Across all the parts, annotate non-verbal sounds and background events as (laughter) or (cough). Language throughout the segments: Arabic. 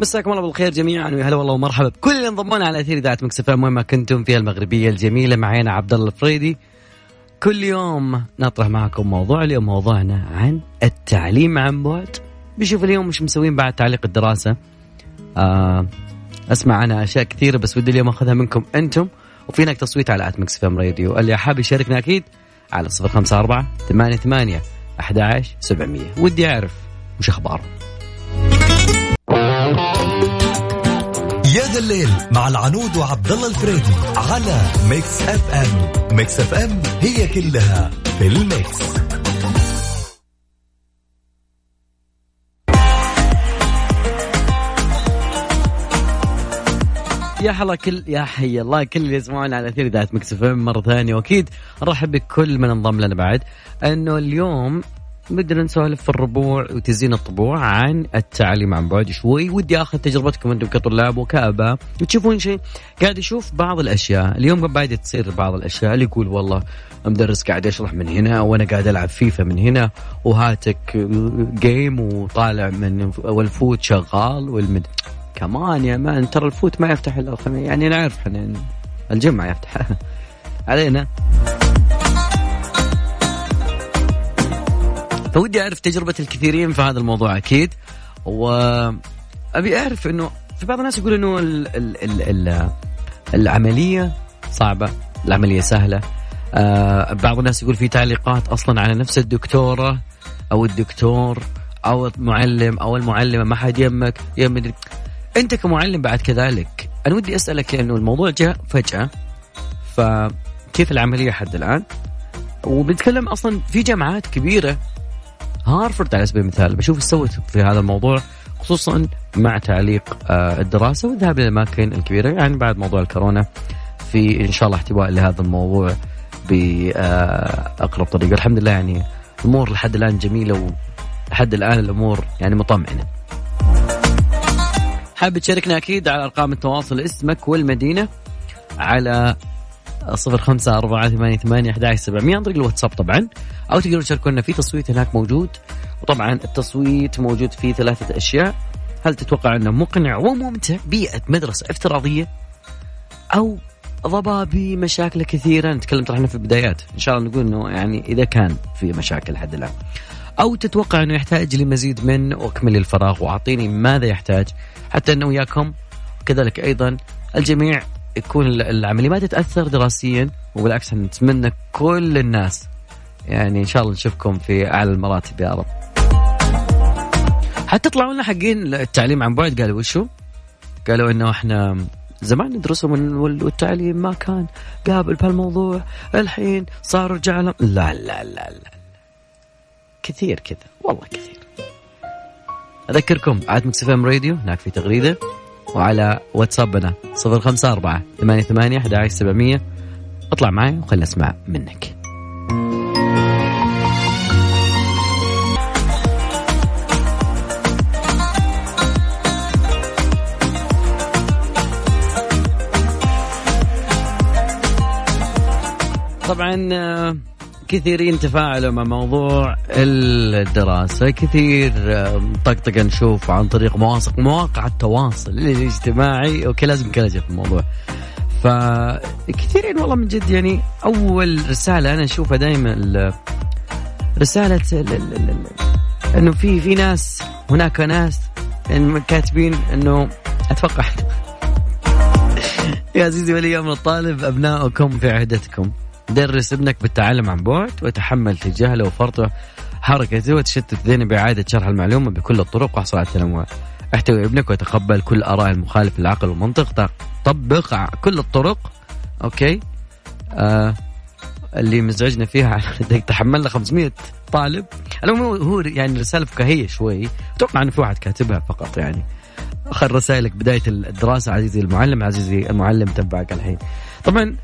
مساكم الله بالخير جميعا ويا هلا والله ومرحبا بكل اللي انضمونا على أثير إذاعة Mix FM وين ما كنتم في المغربية الجميلة معينا عبد الله الفريدي. كل يوم نطرح معكم موضوع اليوم موضوعنا عن التعليم عن بعد. بشوف اليوم مش مسوين بعد تعليق الدراسة. آه أسمع أنا أشياء كثيرة بس ودي اليوم أخذها منكم أنتم. وفي هناك تصويت على at Mix FM Radio. اللي حاب يشاركنا أكيد على 054 88 11 700 ودي أعرف وش أخبارهم. يا ذا الليل مع العنود وعبد الله الفريدي على Mix FM. Mix FM هي كلها في ال mix. يا حلا كل يا حي الله كل اللي يسمعونا على أثير إذاعة Mix مرة ثانية. وأكيد نرحب بكل من انضم لنا بعد. أنه اليوم بدنا نسولف في الربوع وتزيين الطبوع عن التعليم عن بعد شوي. ودي آخذ تجربتكم أنتم كطلاب وكآباء وتشوفون شيء قاعد أشوف بعض الأشياء. اليوم بعد تصير بعض الأشياء اللي يقول والله مدرس قاعد يشرح من هنا وأنا قاعد ألعب فيفا من هنا وهاتك game وطالع من وال FUT شغال والمد. كمان يا man ترى ال FUT ما يفتح الا الخميس يعني نعرف إحنا الجمعه يفتح. (laughs) علينا. فودي أعرف تجربة الكثيرين في هذا الموضوع أكيد وأبي أعرف إنه في بعض الناس يقول إنه ال ال ال ال العملية صعبة العملية سهلة. آه بعض الناس يقول في تعليقات أصلا على نفس الدكتورة أو الدكتور أو المعلم أو المعلمة ما حد يمك يم أنت كمعلم بعد كذلك أنا ودي أسألك انه الموضوع جاء فجأة فكيف العملية حد الآن؟ وبنتكلم أصلا في جامعات كبيرة هارفرد على سبيل المثال بشوف إيش سوت في هذا الموضوع خصوصا مع تعليق آه، الدراسة والذهاب إلى الأماكن الكبيرة يعني بعد موضوع الكورونا في إن شاء الله احتواء لهذا الموضوع باقرب طريقة. الحمد لله يعني الأمور لحد الآن جميلة ولحد الآن الأمور يعني مطمئنة. حابب تشاركنا أكيد على أرقام التواصل اسمك والمدينة على صفر خمسة أربعة ثمانية ثمانية أحد سبعمية. عن طريق الواتساب طبعا أو تقدروا تشاركونا في تصويت هناك موجود. وطبعا التصويت موجود في ثلاثة أشياء. هل تتوقع أنه مقنع وممتع بيئة مدرسة افتراضية؟ أو ضبابي مشاكل كثيرة؟ نتكلم ترى في البدايات. إن شاء الله نقول أنه يعني إذا كان في مشاكل لحد الآن. أو تتوقع أنه يحتاج لمزيد من وأكمل الفراغ. وأعطيني ماذا يحتاج حتى أنه وياكم. كذلك أيضا الجميع يكون العملية ما تتأثر دراسيا وبالعكس نتمنى كل الناس يعني إن شاء الله نشوفكم في أعلى المراتب يا رب. حتى طلعوا لنا حقين التعليم عن بعد قالوا وشو؟ قالوا إنه إحنا زمان ندرسه من والتعليم ما كان قابل بهالموضوع الحين صار رجع لا لا لا لا كثير كذا والله كثير أذكركم عاد مكس راديو هناك في تغريدة وعلى واتسابنا 054 88 11700 اطلع معي وخلنا نسمع منك. طبعا آه، كثيرين تفاعلوا مع موضوع الدراسة كثير طقطقة نشوف عن طريق مواقع مواقع التواصل الاجتماعي أوكي لازم كلجة في الموضوع. فكثيرين والله من جد يعني أول رسالة أنا أشوفها دائما رسالة إنه في في ناس هناك ناس كاتبين إنه أتوقع (laughs) يا عزيزي ولي أمر الطالب ابنائكم في عهدتكم. درس ابنك بالتعلم عن بعد وتحمل تجاهله وفرطه حركته وتشتت ذهنه بإعادة شرح المعلومة بكل الطرق واحصل على التنوع احتوي ابنك وتقبل كل آراء المخالف للعقل والمنطق. طبق كل الطرق. أوكي. آه اللي مزعجنا فيها (laughs) تحملنا 500 طالب. المهم هو يعني رسالة فكاهية شوي؟ أتوقع انه في واحد كاتبها فقط يعني. اخر رسائلك بداية الدراسة عزيزي المعلم. عزيزي المعلم تبعك الحين. طبعا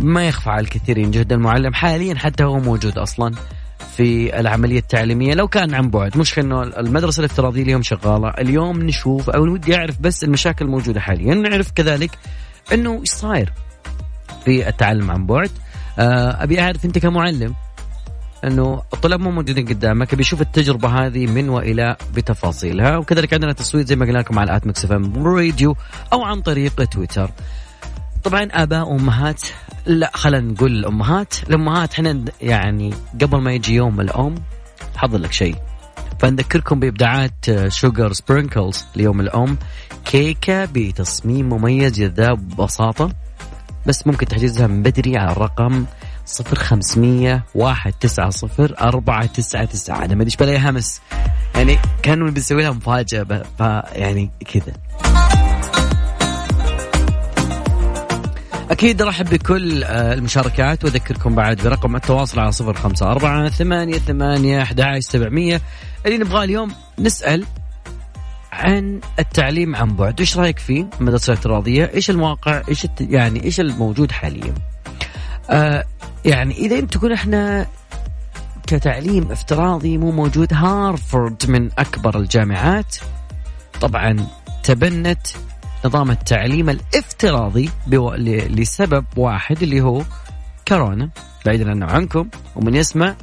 ما يخفى على الكثيرين جهد المعلم حاليا حتى هو موجود أصلا في العملية التعليمية لو كان عن بعد. مش إنه المدرسة الافتراضية اليوم شغالة. اليوم نشوف أو ودي أعرف بس المشاكل الموجودة حاليا. نعرف كذلك إنه إيش صاير في التعلم عن بعد. آه، أبي أعرف أنت كمعلم إنه الطلاب مو موجودين قدامك. بيشوف التجربة هذه من وإلى بتفاصيلها. وكذلك عندنا تصويت زي ما قلنا لكم على at Mix FM Radio أو عن طريق تويتر. طبعا آباء وامهات لا خلينا نقول الأمهات. الأمهات إحنا يعني قبل ما يجي يوم الأم حضر لك شيء. فنذكركم بإبداعات Sugar Sprinkles ليوم الأم. كيكة بتصميم مميز جذاب ببساطة بس ممكن تحجزها من بدري على الرقم صفر خمسمية واحد تسعة صفر أربعة تسعة تسعة. أنا ما أدري بلاقي همس يعني كانوا بيسوي لها مفاجأة يعني كذا. أكيد رحب بكل آه، المشاركات وأذكركم بعد برقم التواصل على صفر خمسة أربعة ثمانية ثمانية أحد سبعمية. اللي نبغاه اليوم نسأل عن التعليم عن بعد. إيش رأيك فيه؟ المدرسة الافتراضيه إيش المواقع؟ إيش يعني إيش الموجود حاليا؟ آه يعني إذا انت تقول إحنا كتعليم افتراضي مو موجود هارفرد من أكبر الجامعات. طبعا تبنت نظام التعليم الافتراضي لسبب واحد اللي هو كورونا بعيدا عنه عنكم ومن يسمع.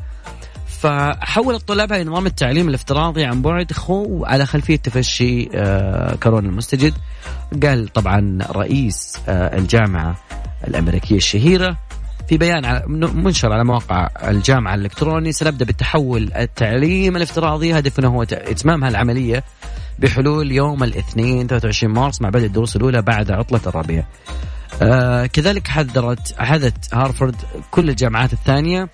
فحول الطلاب هاي نظام التعليم الافتراضي عن بعد خو على خلفية تفشي آه كورونا المستجد. قال طبعا رئيس آه الجامعة الأمريكية الشهيرة في بيان منشور على مواقع الجامعة الإلكتروني سنبدأ بالتحول التعليم الافتراضي. هدفنا هو إتمام هالعملية. بحلول يوم الاثنين 23 مارس مع بدء الدروس الأولى بعد عطلة الربيع آه كذلك حذرت حدث هارفرد كل الجامعات الثانية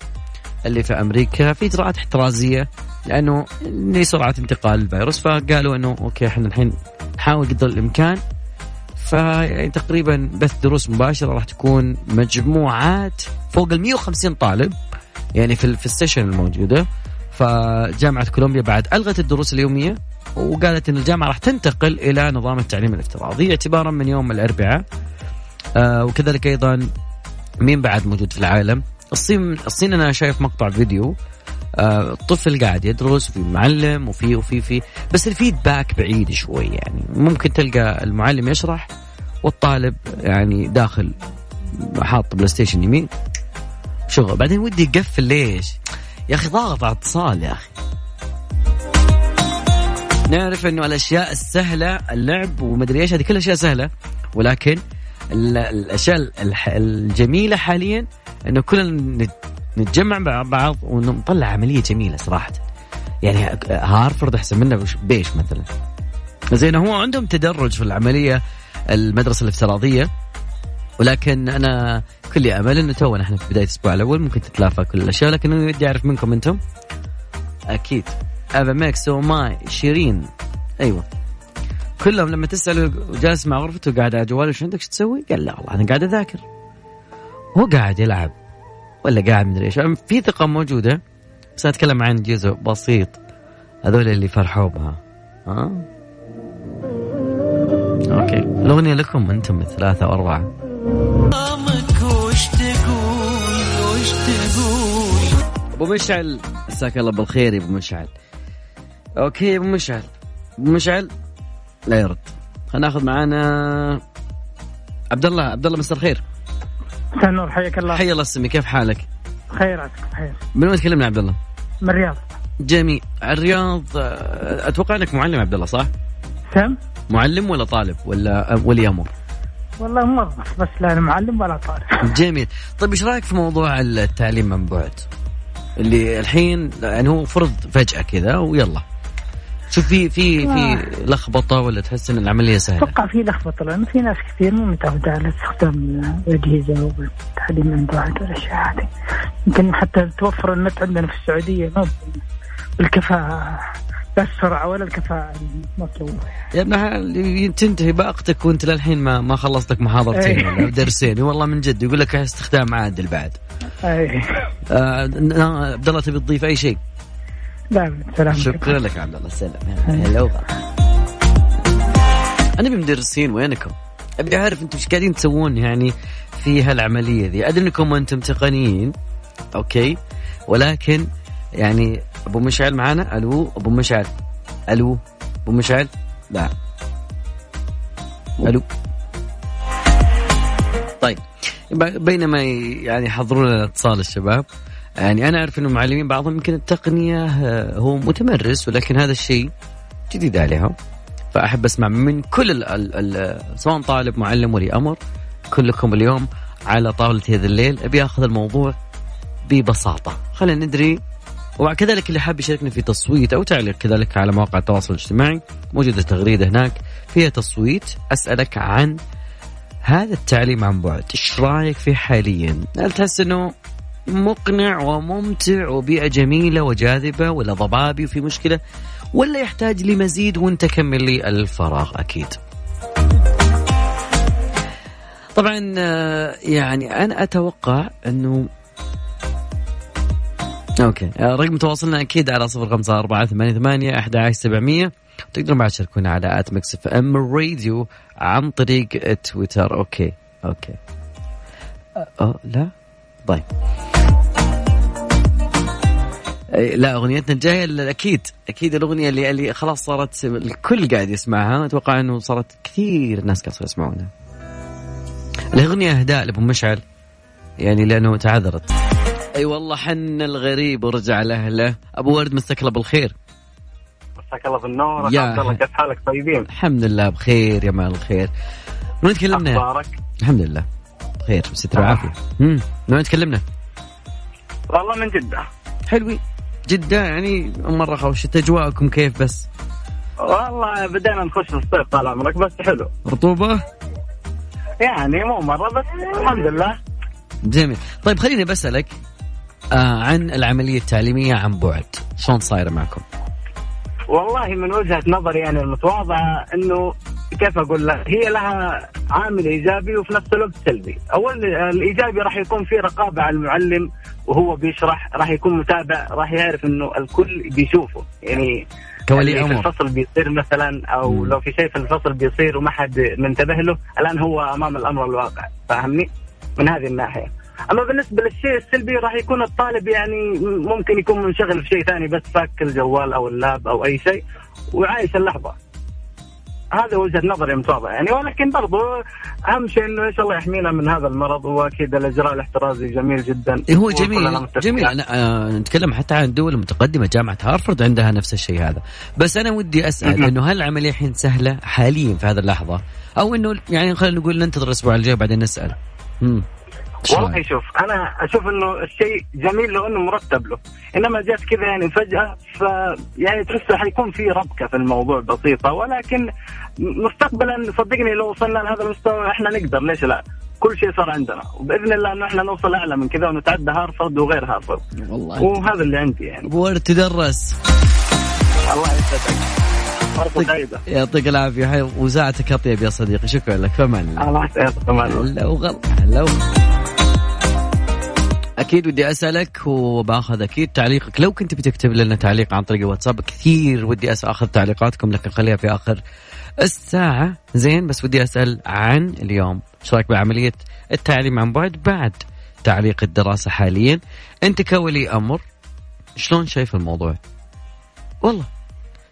اللي في أمريكا في إجراءات احترازية لأنه لسرعه انتقال الفيروس فقالوا إنه okay إحنا الحين نحاول قدر الإمكان. فيعني تقريبا بث دروس مباشرة راح تكون مجموعات فوق ال 150 طالب يعني في في السيشن الموجودة. فجامعة كولومبيا بعد ألغت الدروس اليومية. وقالت إن الجامعة راح تنتقل إلى نظام التعليم الافتراضي اعتبارا من يوم الأربعاء. آه وكذلك أيضا مين بعد موجود في العالم؟ الصين الصين أنا شايف مقطع فيديو آه طفل قاعد يدرس وفي معلم وفي وفي في بس ال feedback بعيد شوي يعني. ممكن تلقى المعلم يشرح والطالب يعني داخل حاط PlayStation يمين. شغل. بعدين ودي يقفل ليش؟ يا أخي ضاغط على اتصال يا أخي. نعرف إنه الأشياء السهلة اللعب ومدري إيش هذه كل اشياء سهلة. ولكن الأشياء الجميلة حاليا إنه كلنا نتجمع مع بعض ونطلع عملية جميلة صراحة. يعني هارفرد أحسن منا بيش مثلا؟ زين هو عندهم تدرج في العملية المدرسة الافتراضية. ولكن أنا كل أمل إنه تو نحن في بداية الأسبوع الأول ممكن تتلافى كل الأشياء لكن ودي اعرف منكم أنتم؟ أكيد. ابا ميكس وماي شيرين. أيوه. كلهم لما تساله وجالس مع غرفته قاعد على جواله إيش عندك؟ إيش تسوي؟ قال لا والله أنا قاعد أذاكر. هو قاعد يلعب. ولا قاعد مدري إيش. في ثقة موجودة بس أتكلم عن جزء بسيط. هذول اللي فرحوا بها. ها؟ okay. الأغنية لكم أنتم الثلاثة واربعه أبو مشعل مساك الله بالخير يا أبو مشعل. okay أبو مشعل. أبو مشعل؟ لا يرد. خلينا ناخذ معانا عبد الله. عبد الله مساء الخير. مساء النور حياك الله. حيا الله السمي. كيف حالك؟ خير عسك بخير. من وين تكلمنا عبد الله؟ من الرياض. جميل. الرياض آه، أتوقع إنك معلم عبد الله صح؟ سم؟ معلم ولا طالب ولا ولي أمر؟ والله موظف بس لا معلم ولا طالب. (laughs) جميل. طيب إيش رأيك في موضوع التعليم من بعد؟ اللي الحين يعني هو فرض فجأة كذا ويلا. شوف في في في لخبطة ولا تحس إن العملية سهلة؟ أتوقع في لخبطة لأنه في ناس كثير مو متعودة على استخدام الأجهزة والتعليم من بعد والأشياء هذه يمكن حتى توفر النت عندنا في السعودية ما بالكفاءة لا السرعة ولا الكفاءة المطلوبة يا ابن تنتهي بأقتك وأنت للحين ما ما خلصت لك محاضرتين إيه. ولا درسين والله من جد يقول لك استخدام عادل بعد. اي آه عبد الله تبي تضيف أي شيء؟ لا سلام شكرا لك عبد الله. سلام. هلا. أنا بمدرسين وينكم؟ أبي أعرف أنتم إيش قاعدين تسوون يعني في هالعملية ذي؟ أدري أنكم أنتم تقنيين أوكي؟ ولكن يعني أبو مشعل معانا؟ ألو؟ أبو مشعل. ألو؟ أبو مشعل؟ لا. ألو؟ طيب. بينما يعني يحضرون اتصال الشباب. يعني أنا أعرف إنه المعلمين بعضهم يمكن التقنية آه، هو متمرس ولكن هذا الشيء جديد عليهم. فأحب أسمع من كل ال ال ال سواء طالب معلم ولي أمر كلكم اليوم على طاولة هذا الليل. أبي أخذ الموضوع ببساطة. خلينا ندري. وكذلك اللي حاب يشاركنا في تصويت أو تعليق كذلك على مواقع التواصل الاجتماعي موجودة تغريده هناك. فيها تصويت أسألك عن هذا التعليم عن بعد. إيش رأيك فيه حاليا؟ هل تحس إنه مقنع وممتع وبيئة جميلة وجاذبة ولا ضبابي وفي مشكلة ولا يحتاج لمزيد وانت كمل لي الفراغ أكيد. طبعا آه، يعني أنا أتوقع أنه okay آه، رقم تواصلنا أكيد على صفر خمسة أربعة ثمانية ثمانية أحد عشر سبعمية. تقدرون بعد تشاركونا على at Mix FM Radio عن طريق تويتر. okay okay. أه, أه لا؟ طيب. لا أغنيتنا الجاية أكيد أكيد الأغنية اللي اللي خلاص صارت الكل قاعد يسمعها. أتوقع إنه صارت كثير ناس قاعد يسمعونها. الأغنية أهداء لأبو مشعل يعني لأنه تعذرت. أي أيوة والله حن الغريب ورجع لأهله. أبو ورد مساك الله بالخير. مساك الله بالنور. يا عبد الله كيف حالك طيبين؟ الحمد لله بخير يا مال الخير. من تكلمنا؟ أخبارك؟ الحمد لله. بخير بستر وعافيه امم من تكلمنا؟ والله من جدة. حلوين جدة يعني مرة خوشة أجواءكم كيف بس؟ والله بدينا نخش في الصيف طال عمرك بس حلو رطوبة؟ يعني مو مرة بس الحمد لله جميل طيب خليني بسألك آه عن العملية التعليمية عن بعد شلون صايرة معكم؟ والله من وجهة نظري يعني المتواضعة إنه كيف أقول لك؟ هي لها عامل إيجابي وفي نفس الوقت سلبي. اول الإيجابي راح يكون في رقابة على المعلم وهو بيشرح راح يكون متابع راح يعرف إنه الكل بيشوفه. يعني كولي أمر في الفصل بيصير مثلا أو مم. لو في شيء في الفصل بيصير وما حد منتبه له الآن هو أمام الأمر الواقع. فاهمني؟ من هذه الناحية. أما بالنسبة للشيء السلبي راح يكون الطالب يعني ممكن يكون منشغل في شيء ثاني بس فاك الجوال أو اللاب أو أي شيء وعايش اللحظة. هذا وجهة نظري متواضعة يعني ولكن برضو أهم شيء إنه إيش الله يحمينا من هذا المرض وأكيد الإجراء الاحترازي جميل جدا إيه هو جميل جميل. أنا آه نتكلم حتى عن الدول المتقدمة جامعة هارفرد عندها نفس الشيء هذا. بس أنا ودي أسأل إنه هل العملية الحين سهلة حاليا في هذه اللحظة؟ أو إنه يعني خلينا نقول ننتظر الأسبوع الجاي بعدين نسأل. امم والله شوف أنا أشوف إنه الشيء جميل لو انه مرتب له. إنما جات كذا يعني فجأة ف يعني تحس حيكون في ربكة في الموضوع بسيطة. ولكن مستقبلا صدقني لو وصلنا لهذا المستوى إحنا نقدر. ليش لا؟ كل شيء صار عندنا. وبإذن الله إنه إحنا نوصل أعلى من كذا ونتعدى هارفرد وغير هارفرد. والله. وهذا اللي عندي يعني. ورد تدرس. الله يسعدك. يعطيك العافية. وساعتك اطيب يا صديقي. شكرا لك. فمان الله. الله يسعدك. هلا وغلا. هلا أكيد ودي أسألك وباخذ أكيد تعليقك. لو كنت بتكتب لنا تعليق عن طريق الواتساب كثير ودي اخذ تعليقاتكم لكن خليها في آخر الساعة. زين بس ودي أسأل عن اليوم. إيش رأيك بعملية التعليم عن بعد بعد تعليق الدراسة حاليا؟ أنت كولي أمر شلون شايف الموضوع؟ والله.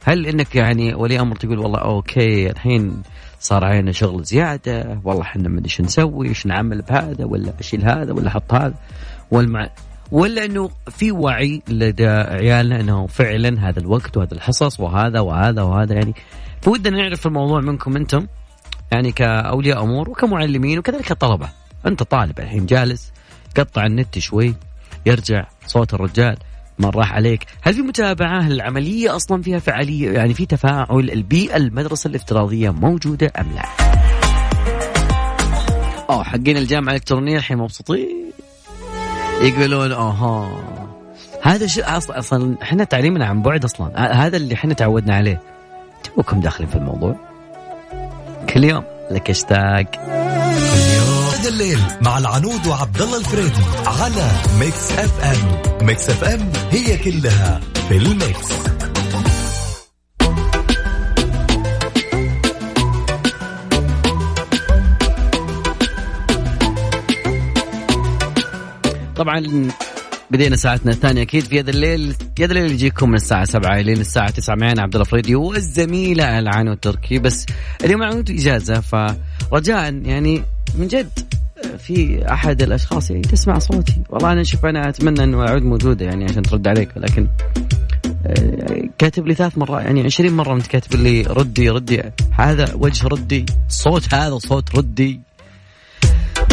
هل إنك يعني ولي أمر تقول والله أوكي الحين صار علينا شغل زيادة والله إحنا ما أدري إيش نسوي إيش نعمل بهذا ولا اشيل هذا ولا أحط هذا؟ والمع ولا انه في وعي لدى عيالنا إنه فعلا هذا الوقت وهذا الحصص وهذا وهذا وهذا يعني فودنا نعرف الموضوع منكم أنتم يعني كأولياء أمور وكمعلمين وكذلك الطلبه أنت طالب الحين جالس قطع النت شوي يرجع صوت الرجال ما راح عليك. هل في متابعة؟ العملية أصلا فيها فعالية؟ يعني في تفاعل؟ البيئة المدرسة الافتراضية موجودة أم لا؟ أوه حقين الجامعة الإلكترونية الحين مبسوطين. يقولون أوها هذا شيء أصلا أصلا إحنا تعليمنا عن بعد أصلا. هذا اللي إحنا تعودنا عليه. توكم داخلين في الموضوع. كل يوم. لك إشتاق. هذا الليل مع العنود وعبد الله الفريدي على Mix FM. Mix FM هي كلها في ال mix. طبعا بدينا ساعتنا الثانية أكيد في هذا الليل. هذا الليل يجيكم من الساعة 7 لين الساعة 9 معنا. عبد الله فريدي والزميلة العانو التركي. بس اليوم عنده إجازة فرجاء يعني من جد في أحد الأشخاص يعني تسمع صوتي. والله أنا شوف أنا أتمنى أنه أعود موجودة يعني عشان ترد عليك. ولكن آه، كاتب لي ثلاث مرات يعني 20 مرة أنت كاتب لي ردي ردي هذا وجه ردي صوت هذا صوت ردي.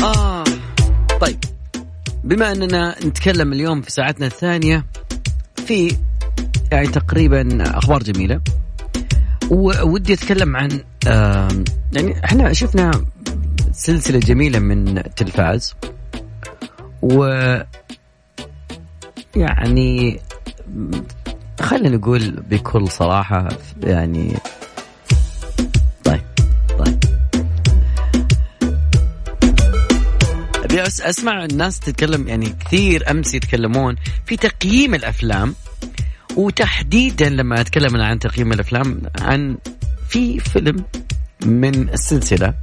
آه طيب. بما أننا نتكلم اليوم في ساعتنا الثانية في يعني تقريبا أخبار جميلة ودي أتكلم عن يعني إحنا شفنا سلسلة جميلة من التلفاز و يعني خلينا نقول بكل صراحة يعني ابي أسمع الناس تتكلم يعني كثير أمس يتكلمون في تقييم الأفلام وتحديدا لما أتكلم عن تقييم الأفلام عن في فيلم من السلسلة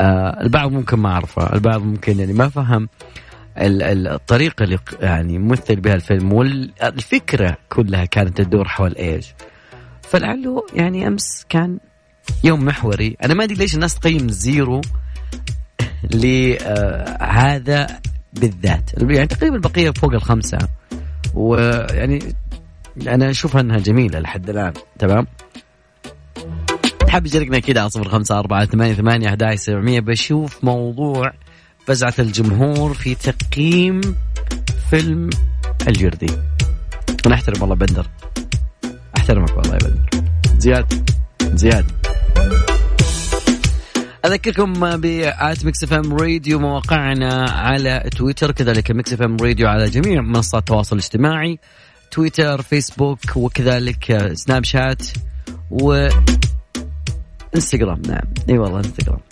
آه البعض ممكن ما عرفه البعض ممكن يعني ما فهم الطريقة اللي يعني مثل بها الفيلم والفكرة كلها كانت تدور حول إيش. فلعله يعني أمس كان يوم محوري. أنا ما أدري ليش الناس تقيم زيرو لهذا بالذات. يعني تقريبا البقيه فوق الخمسة. ويعني أنا اشوفها أنها جميلة لحد الآن. تمام؟ حاب يشاركنا أكيد على صفر خمسة أربعة ثمانية ثمانية أحد سبعمية. بشوف موضوع فزعة الجمهور في تقييم فيلم الجردي. أنا أحترم والله بندر. أحترمك والله يا بندر. زياد زياد. أذكركم ب at Mix FM Radio مواقعنا على تويتر كذلك Mix FM Radio على جميع منصات التواصل الاجتماعي تويتر فيسبوك وكذلك سناب شات و انستغرام نعم إي والله إنستغرام.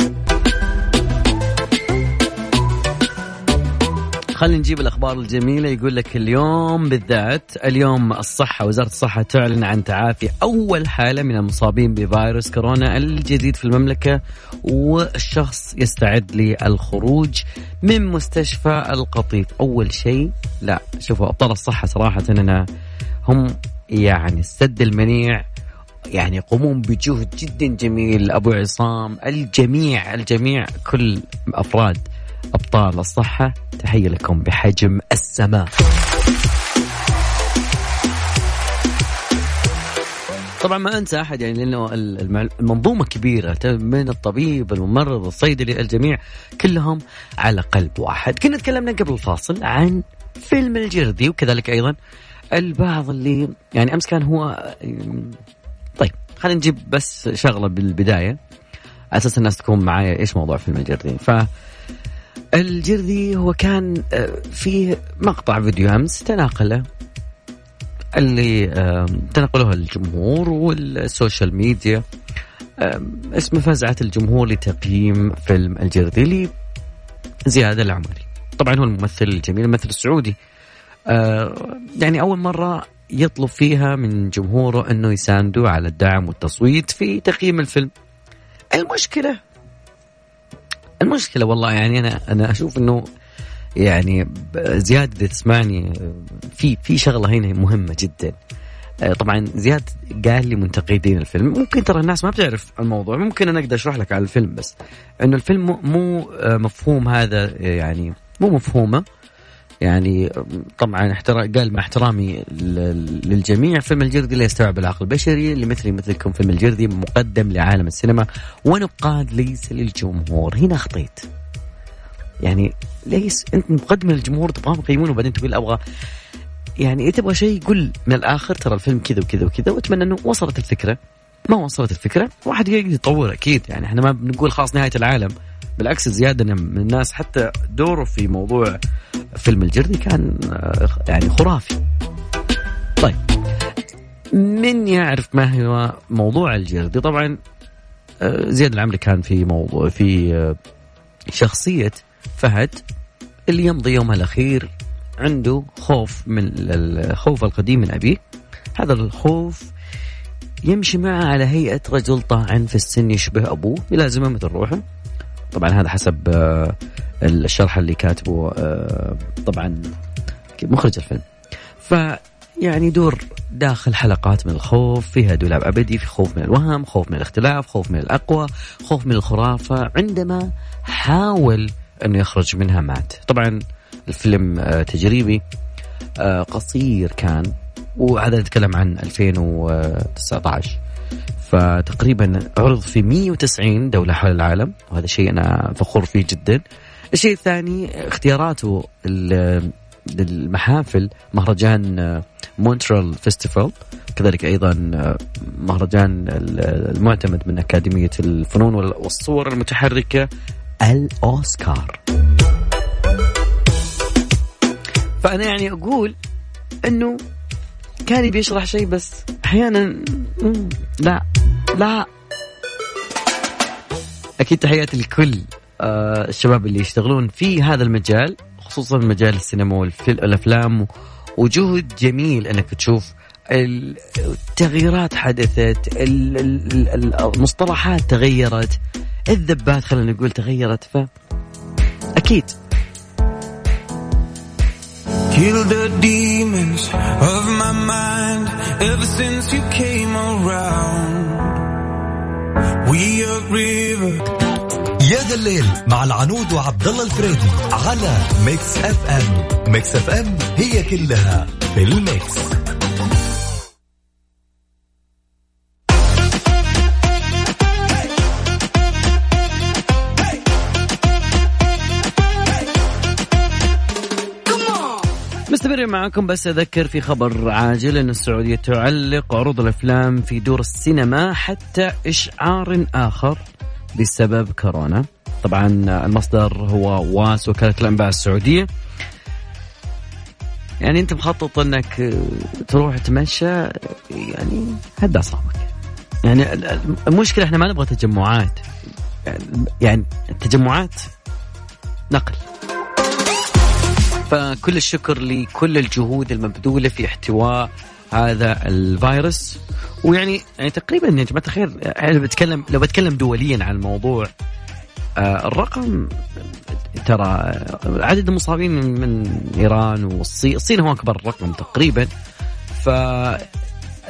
خلينا نجيب الأخبار الجميلة. يقول لك اليوم بالذات اليوم الصحة وزارة الصحة تعلن عن تعافي أول حالة من المصابين بفيروس كورونا الجديد في المملكة والشخص يستعد للخروج من مستشفى القطيف. أول شيء لا شوفوا أبطال الصحة صراحة إننا هم يعني السد المنيع يعني يقومون بجهد جدا جميل. أبو عصام الجميع الجميع كل أفراد. أبطال الصحة تحية لكم بحجم السماء. طبعا ما أنسى أحد يعني لأنه المنظومة كبيرة من الطبيب الممرض الصيدلي الجميع كلهم على قلب واحد. كنا تكلمنا قبل الفاصل عن فيلم الجردي وكذلك أيضا البعض اللي يعني أمس كان هو طيب خلينا نجيب بس شغلة بالبداية على أساس الناس تكون معايا إيش موضوع فيلم الجردي. ف الجردي هو كان آه، فيه مقطع فيديو أمس تناقله اللي تنقله الجمهور والسوشيال ميديا. اسمه فزعة الجمهور لتقييم فيلم الجردي لزياد العمري. طبعا هو الممثل الجميل الممثل السعودي. آه، يعني أول مرة يطلب فيها من جمهوره أنه يساندوا على الدعم والتصويت في تقييم الفيلم. المشكلة المشكلة والله يعني أنا أنا أشوف أنه يعني زياد اذا تسمعني في في شغلة هنا مهمة جدا. آه، طبعا زياد قال لي منتقدين الفيلم. ممكن ترى الناس ما بتعرف الموضوع ممكن أنا أقدر أشرح لك على الفيلم بس. إنه الفيلم مو آه، مفهوم هذا يعني مو مفهومة. يعني طبعا احترا قال مع احترامي للجميع فيلم الجردي لا يستوعب العقل. البشري لمثلي مثلكم فيلم الجردي مقدم لعالم السينما ونقاد ليس للجمهور. هنا اخطيت يعني ليس انت مقدم للجمهور تبغاهم يقيمونه وبعدين تقول أبغى. يعني تبغى شيء قل من الآخر ترى الفيلم كذا وكذا وكذا وأتمنى أنه وصلت الفكرة. ما وصلت الفكرة. واحد يطور أكيد. يعني إحنا ما بنقول خلاص نهاية العالم. بالعكس زيادة من الناس حتى دوره في موضوع فيلم الجردي كان آه، يعني خرافي. طيب. من يعرف ما هو موضوع الجردي طبعا آه، زياد العمري كان في موضوع في آه، شخصية فهد اللي يمضي يومها الأخير عنده خوف من الخوف القديم من أبيه. هذا الخوف يمشي معه على هيئة رجل طاعن في السن يشبه أبوه يلازمه مثل روحه. طبعا هذا حسب آه، الشرح اللي كاتبه آه، طبعا مخرج الفيلم. ف يعني يدور داخل حلقات من الخوف فيها دولاب أبدي في خوف من الوهم خوف من الاختلاف خوف من الأقوى خوف من الخرافة عندما حاول إنه يخرج منها مات. طبعا الفيلم آه، تجريبي قصير كان. وهذا نتكلم عن 2019 فتقريبا عرض في 190 دولة حول العالم وهذا شيء أنا فخور فيه جدا. الشيء الثاني اختياراته للمحافل مهرجان مونترال festival كذلك أيضا مهرجان المعتمد من أكاديمية الفنون والصور المتحركة الأوسكار. فأنا يعني أقول إنه كان يبي يشرح شيء بس أحيانا لا لا. أكيد تحياتي لكل آه الشباب اللي يشتغلون في هذا المجال خصوصا مجال السينما والافلام وجهد جميل إنك تشوف التغييرات حدثت المصطلحات تغيرت الذبات خلينا نقول تغيرت ف أكيد. Kill the demons of my mind ever since you came around. We a river. يا ذا الليل مع العنود وعبد الله الفريدي على ميكس اف ام ميكس اف ام هي كلها في الميكس مستمر معكم بس أذكر في خبر عاجل إن السعودية تعلق عروض الأفلام في دور السينما حتى إشعار آخر بسبب كورونا. طبعا المصدر هو واس وكالة الأنباء السعودية. يعني أنت مخطط أنك تروح تمشى يعني هدى أعصابك يعني المشكلة إحنا ما نبغى تجمعات. يعني التجمعات نقل. فكل الشكر لكل الجهود المبذولة في احتواء هذا الفيروس. ويعني يعني تقريبا يا جماعة الخير لو بتكلم لو بتكلم دوليا عن الموضوع آه الرقم ترى عدد المصابين من إيران والصين الصين هو أكبر رقم تقريبا. ف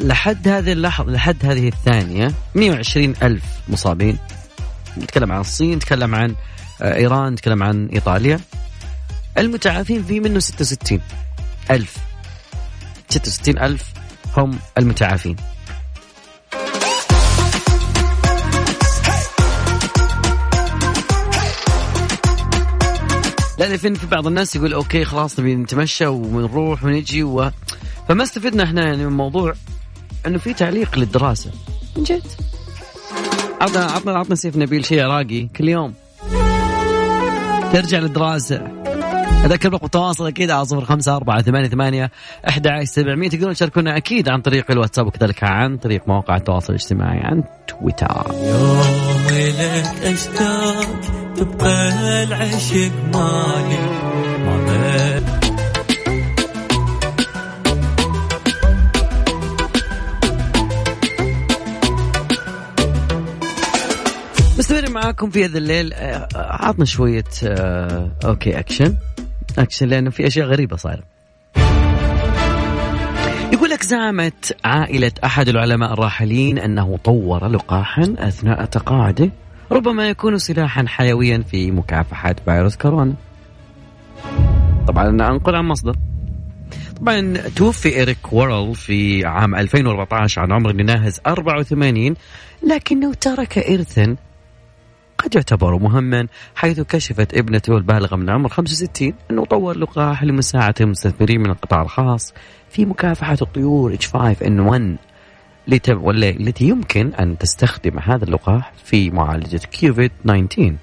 لحد هذه اللحظة لحد هذه الثانية 120 ألف مصابين. نتكلم عن الصين نتكلم عن آه، إيران نتكلم عن إيطاليا. المتعافين في منه 66 ألف. 66 ألف هم المتعافين. لا في في بعض الناس يقول أوكي خلاص نبي نتمشى ونروح ونجي و... فما استفدنا إحنا يعني من الموضوع إنه في تعليق للدراسة. من جد. عطنا عطنا عطنا سيف نبيل شيء عراقي كل يوم. ترجع للدراسة. أذكر رقم التواصل أكيد على صفر خمسة أربعة ثمانية ثمانية أحد عشر سبعمية. تقدرون تشاركونا أكيد عن طريق الواتساب وكذلك عن طريق مواقع التواصل الاجتماعي عن تويتر. يوم لك أشتاق تبقى العشق مالي ما مستمر معاكم في هذا الليل. آه، عطنا شوية آه، okay action. action لأنه في أشياء غريبة صايرة. يقول لك زعمت عائلة أحد العلماء الراحلين أنه طور لقاحا أثناء تقاعده ربما يكون سلاحا حيويا في مكافحة فيروس كورونا. طبعا أنا أنقل عن مصدر. طبعا توفي إيريك وورل في عام 2014 عن عمر ناهز 84 لكنه ترك إرثا قد يعتبر مهما حيث كشفت ابنته البالغة من العمر 65 أنه طور لقاح لمساعدة المستثمرين من القطاع الخاص في مكافحة الطيور H5N1 التي يمكن أن تستخدم هذا اللقاح في معالجة كوفيد 19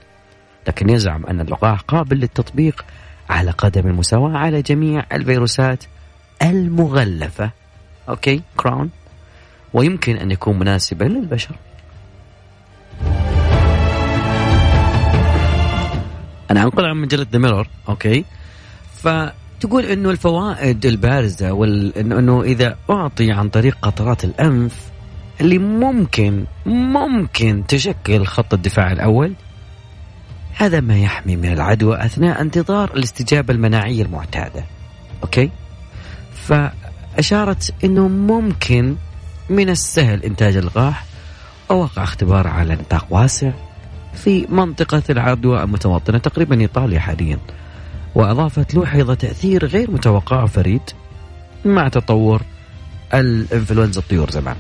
لكن يزعم أن اللقاح قابل للتطبيق على قدم المساواة على جميع الفيروسات المغلفة. okay كراون؟ ويمكن أن يكون مناسبا للبشر. أنا أنقل عن مجلة The Mirror okay? فتقول أنه الفوائد البارزة وال... أنه إذا أعطي عن طريق قطرات الأنف اللي ممكن ممكن تشكل خط الدفاع الأول هذا ما يحمي من العدوى أثناء انتظار الاستجابة المناعية المعتادة أوكي؟ فأشارت أنه ممكن من السهل إنتاج اللقاح ووقع اختبار على نطاق واسع. في منطقة العدوى المتوطنة تقريبا إيطاليا حاليا وأضافت لوحظ تأثير غير متوقع وفريد مع تطور الإنفلونزا الطيور زمان.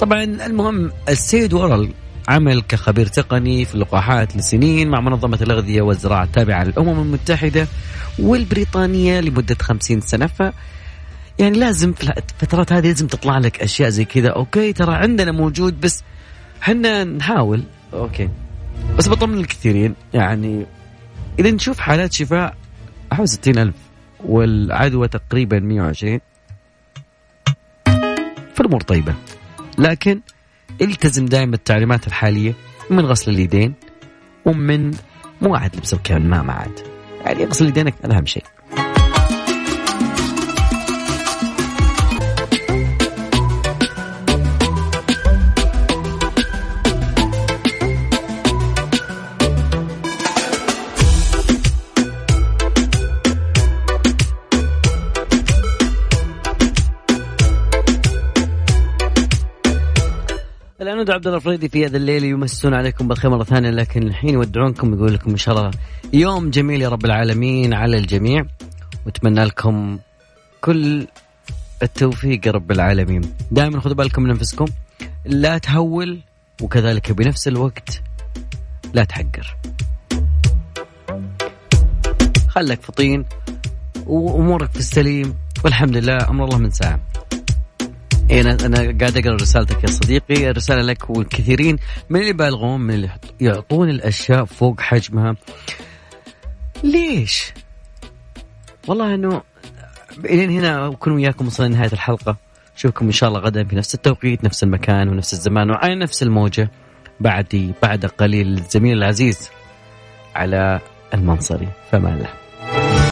طبعا المهم السيد ورل عمل كخبير تقني في اللقاحات لسنين مع منظمة الأغذية والزراعة التابعة للأمم المتحدة والبريطانية لمدة خمسين سنة يعني لازم في الفترات هذه لازم تطلع لك أشياء زي كذا. okay ترى عندنا موجود بس حنا نحاول. okay. بس بطمن الكثيرين. يعني إذا نشوف حالات شفاء حوالي 60 ألف والعدوى تقريبا 120 فالأمور طيبة. لكن التزم دائما بالتعليمات الحالية من غسل اليدين ومن مو عاد لبس الكمامة ما عاد يعني غسل يدينك أهم شيء. العنود عبد الله الفريدي في هذا الليل يمسون عليكم بالخير مرة ثانية لكن الحين يودعونكم يقول لكم إن شاء الله يوم جميل يا رب العالمين على الجميع. وأتمنى لكم كل التوفيق يا رب العالمين. دائما خذوا بالكم من أنفسكم لا تهول وكذلك بنفس الوقت لا تحقر. خلك فطين وأمورك في السليم والحمد لله أمر الله من ساعة. إيه أنا أنا قاعد أقرأ رسالتك يا صديقي. الرسالة لك والكثيرين من اللي يبالغون من اللي يعطون الأشياء فوق حجمها. ليش؟ والله إنه إلين هنا أكون وياكم وصلنا لنهاية الحلقة. أشوفكم إن شاء الله غدا في نفس التوقيت نفس المكان ونفس الزمان وعلى نفس الموجة. بعدي بعد قليل الزميل العزيز على المنصري. فما الله.